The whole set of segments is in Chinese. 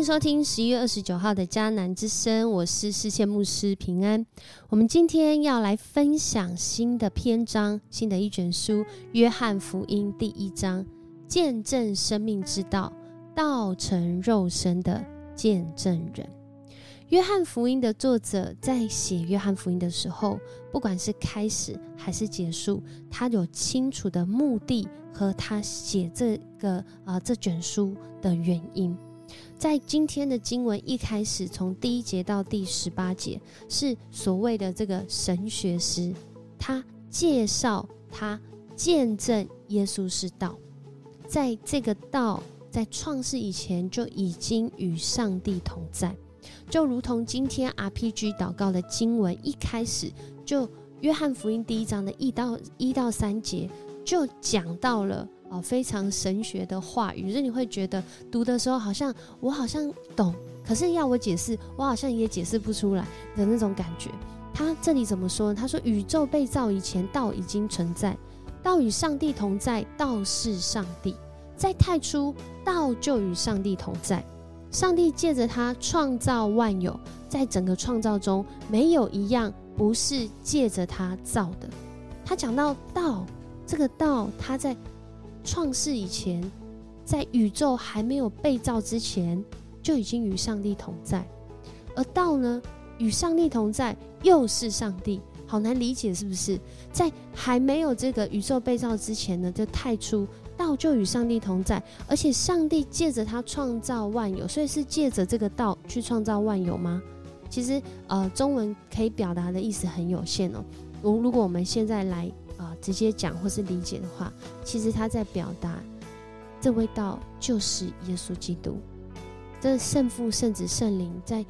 迎收听十一月二十九号的迦南之声，我是世界牧师平安。我们今天要来分享新的篇章，新的一卷书《约翰福音》第一章，见证生命之道，道成肉身的见证人。约翰福音的作者在写约翰福音的时候，不管是开始还是结束，他有清楚的目的和他写这个啊这卷书的原因。在今天的经文一开始，从第一节到第十八节，是所谓的这个神学师，他介绍他见证耶稣是道，在这个道在创世以前就已经与上帝同在，就如同今天 RPG 祷告的经文一开始就约翰福音第一章的一到一到三节就讲到了。哦，非常神学的话语，就是你会觉得读的时候好像我好像懂，可是要我解释，我好像也解释不出来的那种感觉。他这里怎么说呢？他说：“宇宙被造以前，道已经存在，道与上帝同在，道是上帝。在太初，道就与上帝同在。上帝借着他创造万有，在整个创造中，没有一样不是借着他造的。他讲到道，这个道，他在。创世以前，在宇宙还没有被造之前，就已经与上帝同在。而道呢，与上帝同在，又是上帝，好难理解，是不是？在还没有这个宇宙被造之前呢，就太初道就与上帝同在，而且上帝借着他创造万有，所以是借着这个道去创造万有吗？其实，呃，中文可以表达的意思很有限哦。如如果我们现在来。啊，直接讲或是理解的话，其实他在表达，这味道就是耶稣基督。这圣父、圣子、圣灵在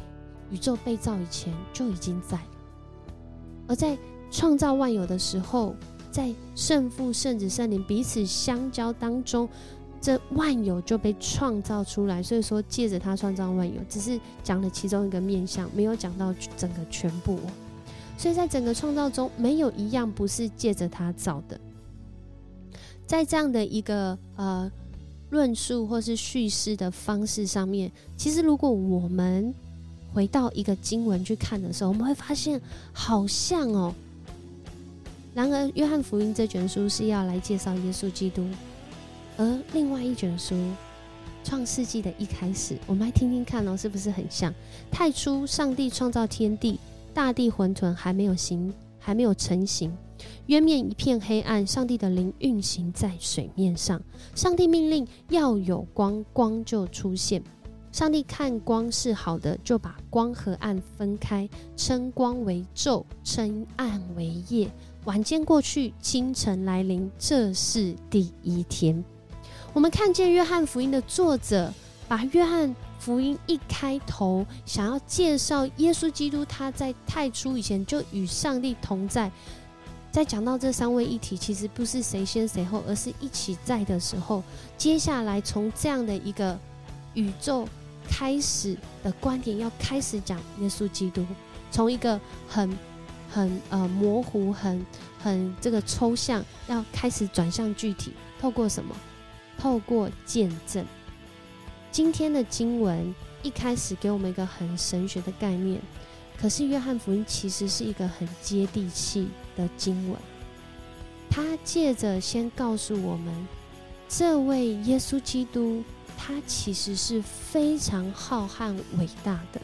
宇宙被造以前就已经在了，而在创造万有的时候，在圣父、圣子、圣灵彼此相交当中，这万有就被创造出来。所以说，借着他创造万有，只是讲了其中一个面相，没有讲到整个全部。所以在整个创造中，没有一样不是借着他造的。在这样的一个呃论述或是叙事的方式上面，其实如果我们回到一个经文去看的时候，我们会发现好像哦。然而，约翰福音这卷书是要来介绍耶稣基督，而另外一卷书创世纪的一开始，我们来听听看哦，是不是很像？太初，上帝创造天地。大地混沌还没有形，还没有成型，渊面一片黑暗。上帝的灵运行在水面上。上帝命令要有光，光就出现。上帝看光是好的，就把光和暗分开，称光为昼，称暗为夜。晚间过去，清晨来临，这是第一天。我们看见约翰福音的作者把约翰。福音一开头，想要介绍耶稣基督，他在太初以前就与上帝同在。在讲到这三位一体，其实不是谁先谁后，而是一起在的时候。接下来从这样的一个宇宙开始的观点，要开始讲耶稣基督，从一个很很呃模糊、很很这个抽象，要开始转向具体。透过什么？透过见证。今天的经文一开始给我们一个很神学的概念，可是约翰福音其实是一个很接地气的经文。他借着先告诉我们，这位耶稣基督他其实是非常浩瀚伟大的，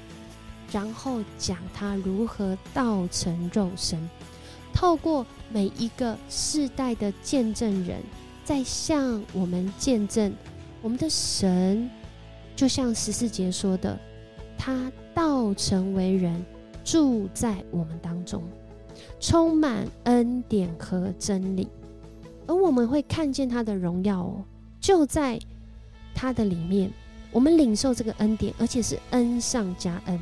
然后讲他如何道成肉身，透过每一个世代的见证人，在向我们见证我们的神。就像十四节说的，他道成为人，住在我们当中，充满恩典和真理，而我们会看见他的荣耀哦，就在他的里面，我们领受这个恩典，而且是恩上加恩。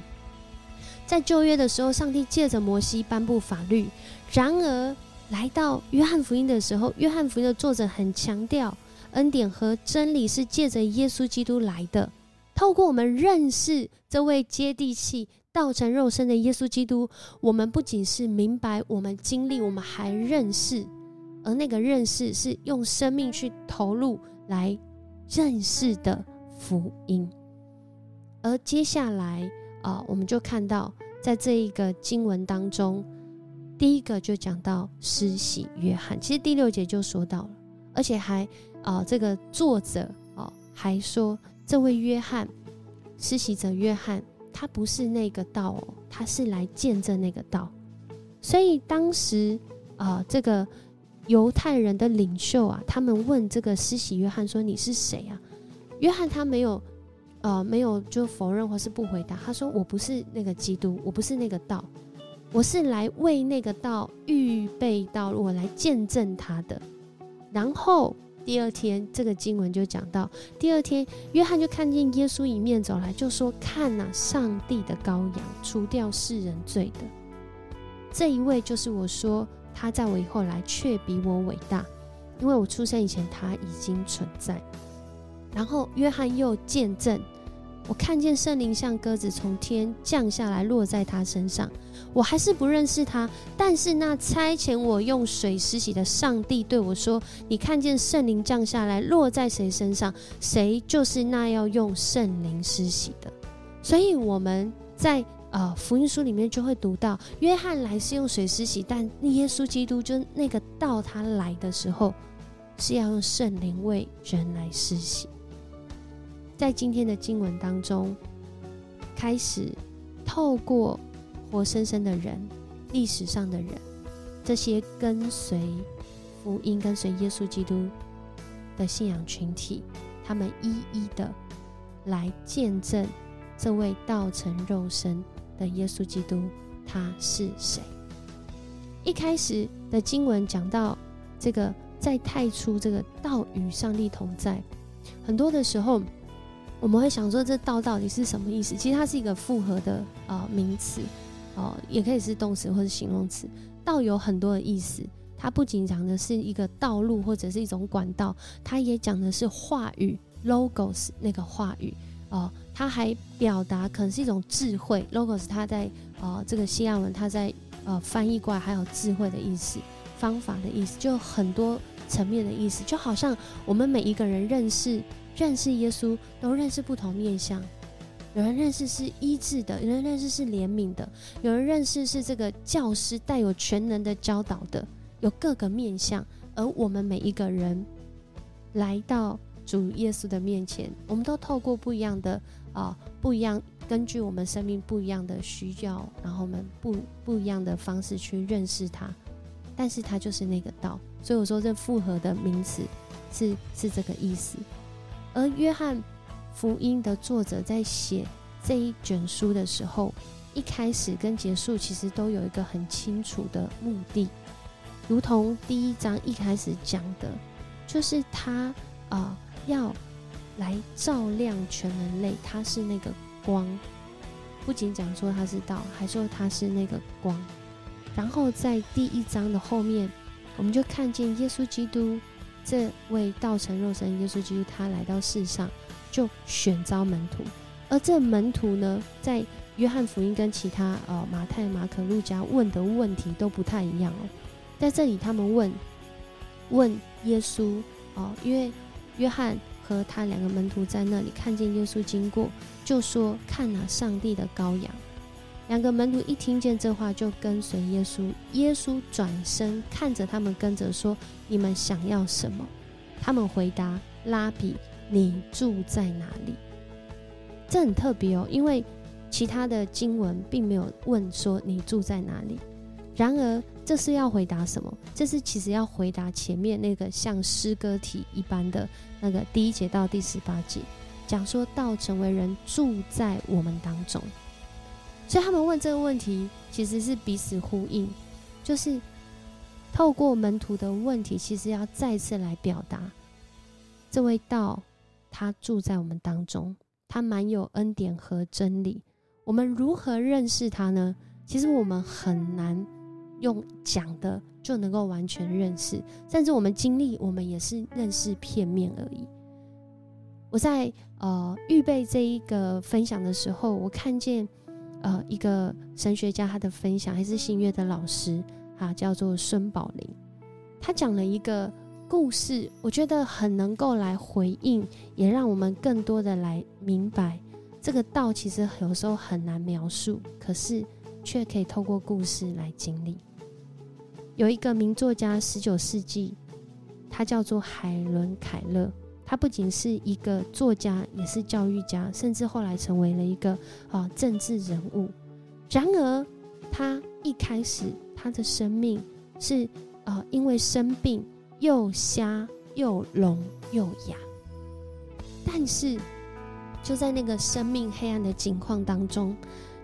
在旧约的时候，上帝借着摩西颁布法律；然而来到约翰福音的时候，约翰福音的作者很强调，恩典和真理是借着耶稣基督来的。透过我们认识这位接地气、道成肉身的耶稣基督，我们不仅是明白，我们经历，我们还认识。而那个认识是用生命去投入来认识的福音。而接下来啊，我们就看到在这一个经文当中，第一个就讲到施洗约翰，其实第六节就说到了，而且还啊，这个作者哦还说，这位约翰施洗者约翰，他不是那个道哦，他是来见证那个道，所以当时啊，这个犹太人的领袖啊，他们问这个施洗约翰说：“你是谁啊？”约翰他没有。呃，没有就否认或是不回答。他说：“我不是那个基督，我不是那个道，我是来为那个道预备道路，我来见证他的。”然后第二天，这个经文就讲到，第二天约翰就看见耶稣迎面走来，就说：“看呐，上帝的羔羊，除掉世人罪的这一位，就是我说他在我以后来，却比我伟大，因为我出生以前他已经存在。”然后约翰又见证。我看见圣灵像鸽子从天降下来，落在他身上。我还是不认识他，但是那差遣我用水施洗的上帝对我说：“你看见圣灵降下来，落在谁身上，谁就是那要用圣灵施洗的。”所以我们在呃福音书里面就会读到，约翰来是用水施洗，但耶稣基督就那个到他来的时候，是要用圣灵为人来施洗。在今天的经文当中，开始透过活生生的人、历史上的人，这些跟随福音、跟随耶稣基督的信仰群体，他们一一的来见证这位道成肉身的耶稣基督他是谁。一开始的经文讲到这个在太初，这个道与上帝同在，很多的时候。我们会想说，这道到底是什么意思？其实它是一个复合的呃名词，哦，也可以是动词或者形容词。道有很多的意思，它不仅讲的是一个道路或者是一种管道，它也讲的是话语 logos 那个话语哦，它还表达可能是一种智慧 logos，它在呃这个希腊文，它在呃翻译过来还有智慧的意思、方法的意思，就很多层面的意思，就好像我们每一个人认识。认识耶稣都认识不同面相，有人认识是医治的，有人认识是怜悯的，有人认识是这个教师带有全能的教导的，有各个面相。而我们每一个人来到主耶稣的面前，我们都透过不一样的啊，不一样，根据我们生命不一样的需要，然后我们不不一样的方式去认识他。但是他就是那个道，所以我说这复合的名词是是这个意思。而约翰福音的作者在写这一卷书的时候，一开始跟结束其实都有一个很清楚的目的，如同第一章一开始讲的，就是他啊要来照亮全人类，他是那个光，不仅讲说他是道，还说他是那个光。然后在第一章的后面，我们就看见耶稣基督。这位道成肉身耶稣基督，他来到世上就选召门徒，而这门徒呢，在约翰福音跟其他呃马太、马可、路加问的问题都不太一样哦。在这里，他们问问耶稣哦，因为约翰和他两个门徒在那里看见耶稣经过，就说：“看哪，上帝的羔羊。”两个门徒一听见这话，就跟随耶稣。耶稣转身看着他们，跟着说：“你们想要什么？”他们回答：“拉比，你住在哪里？”这很特别哦，因为其他的经文并没有问说你住在哪里。然而，这是要回答什么？这是其实要回答前面那个像诗歌体一般的那个第一节到第十八节，讲说道成为人住在我们当中。所以他们问这个问题，其实是彼此呼应，就是透过门徒的问题，其实要再次来表达，这位道他住在我们当中，他满有恩典和真理。我们如何认识他呢？其实我们很难用讲的就能够完全认识，甚至我们经历，我们也是认识片面而已。我在呃预备这一个分享的时候，我看见。呃，一个神学家他的分享，还是新月的老师啊，叫做孙宝林，他讲了一个故事，我觉得很能够来回应，也让我们更多的来明白这个道其实有时候很难描述，可是却可以透过故事来经历。有一个名作家，十九世纪，他叫做海伦·凯勒。他不仅是一个作家，也是教育家，甚至后来成为了一个啊政治人物。然而，他一开始他的生命是呃因为生病，又瞎又聋又哑。但是就在那个生命黑暗的境况当中，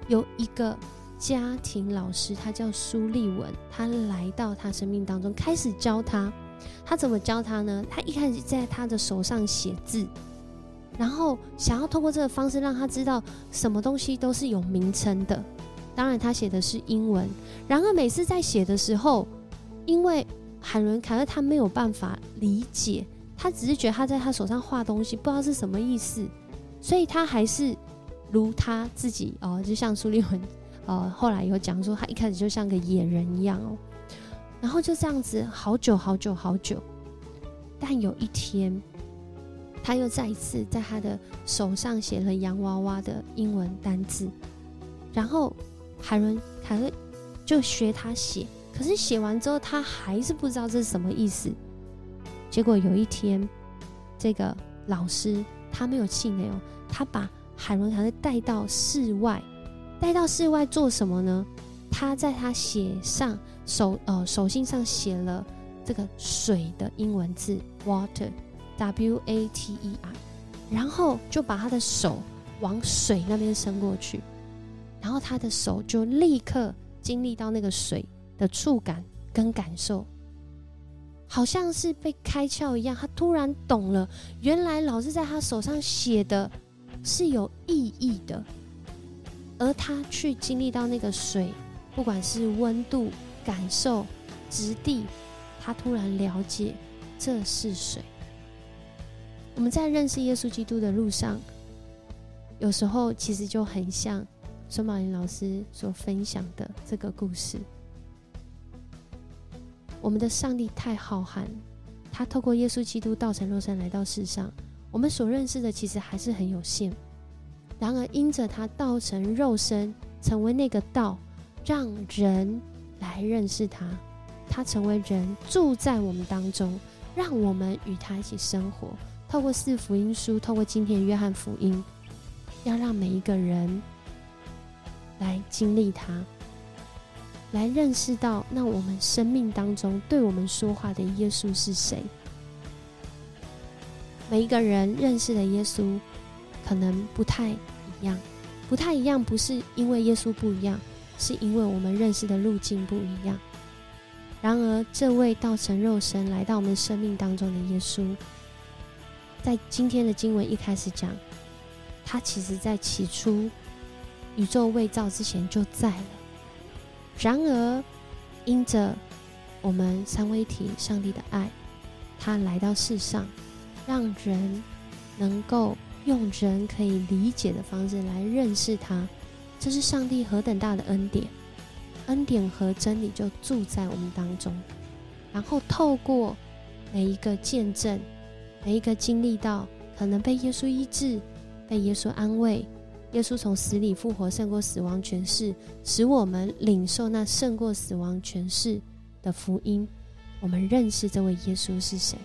有一个。家庭老师，他叫苏立文，他来到他生命当中，开始教他。他怎么教他呢？他一开始在他的手上写字，然后想要通过这个方式让他知道什么东西都是有名称的。当然，他写的是英文。然而，每次在写的时候，因为海伦凯勒他没有办法理解，他只是觉得他在他手上画东西，不知道是什么意思，所以他还是如他自己哦，就像苏立文。呃，后来有讲说，他一开始就像个野人一样哦，然后就这样子好久好久好久，但有一天，他又再一次在他的手上写了洋娃娃的英文单字，然后海伦凯勒就学他写，可是写完之后，他还是不知道这是什么意思。结果有一天，这个老师他没有气馁哦，他把海伦凯勒带到室外。带到室外做什么呢？他在他写上手呃手心上写了这个水的英文字 water，W A T E R，然后就把他的手往水那边伸过去，然后他的手就立刻经历到那个水的触感跟感受，好像是被开窍一样，他突然懂了，原来老师在他手上写的是有意义的。而他去经历到那个水，不管是温度、感受、质地，他突然了解这是水。我们在认识耶稣基督的路上，有时候其实就很像孙宝林老师所分享的这个故事。我们的上帝太浩瀚，他透过耶稣基督道成肉身来到世上，我们所认识的其实还是很有限。然而，因着他道成肉身，成为那个道，让人来认识他，他成为人住在我们当中，让我们与他一起生活。透过四福音书，透过今天的约翰福音，要让每一个人来经历他，来认识到那我们生命当中对我们说话的耶稣是谁。每一个人认识的耶稣。可能不太一样，不太一样，不是因为耶稣不一样，是因为我们认识的路径不一样。然而，这位道成肉身来到我们生命当中的耶稣，在今天的经文一开始讲，他其实在起初宇宙未造之前就在了。然而，因着我们三位体上帝的爱，他来到世上，让人能够。用人可以理解的方式来认识他，这是上帝何等大的恩典！恩典和真理就住在我们当中。然后透过每一个见证，每一个经历到可能被耶稣医治、被耶稣安慰、耶稣从死里复活、胜过死亡权势，使我们领受那胜过死亡权势的福音。我们认识这位耶稣是谁，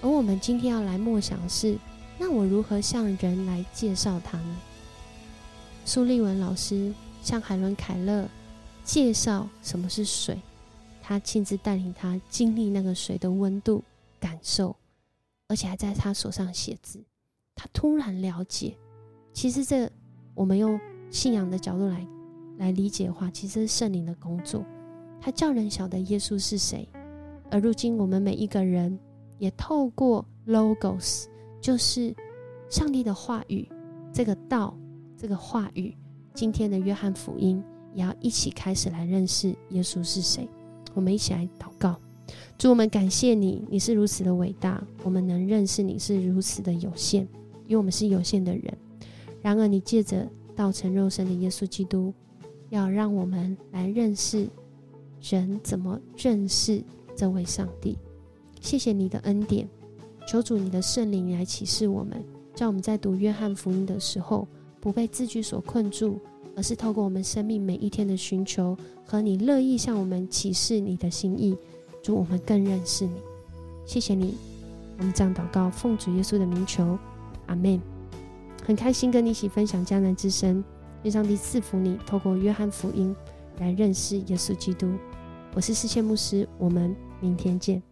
而我们今天要来默想是。那我如何向人来介绍他呢？苏立文老师向海伦·凯勒介绍什么是水，他亲自带领他经历那个水的温度感受，而且还在他手上写字。他突然了解，其实这我们用信仰的角度来来理解的话，其实是圣灵的工作。他叫人晓得耶稣是谁，而如今我们每一个人也透过 logos。就是上帝的话语，这个道，这个话语。今天的约翰福音也要一起开始来认识耶稣是谁。我们一起来祷告，主我们感谢你，你是如此的伟大，我们能认识你是如此的有限，因为我们是有限的人。然而你借着道成肉身的耶稣基督，要让我们来认识人怎么认识这位上帝。谢谢你的恩典。求主你的圣灵来启示我们，在我们在读约翰福音的时候，不被字句所困住，而是透过我们生命每一天的寻求和你乐意向我们启示你的心意，祝我们更认识你。谢谢你，我们这样祷告，奉主耶稣的名求，阿门。很开心跟你一起分享迦南之声，愿上帝赐福你，透过约翰福音来认识耶稣基督。我是世界牧师，我们明天见。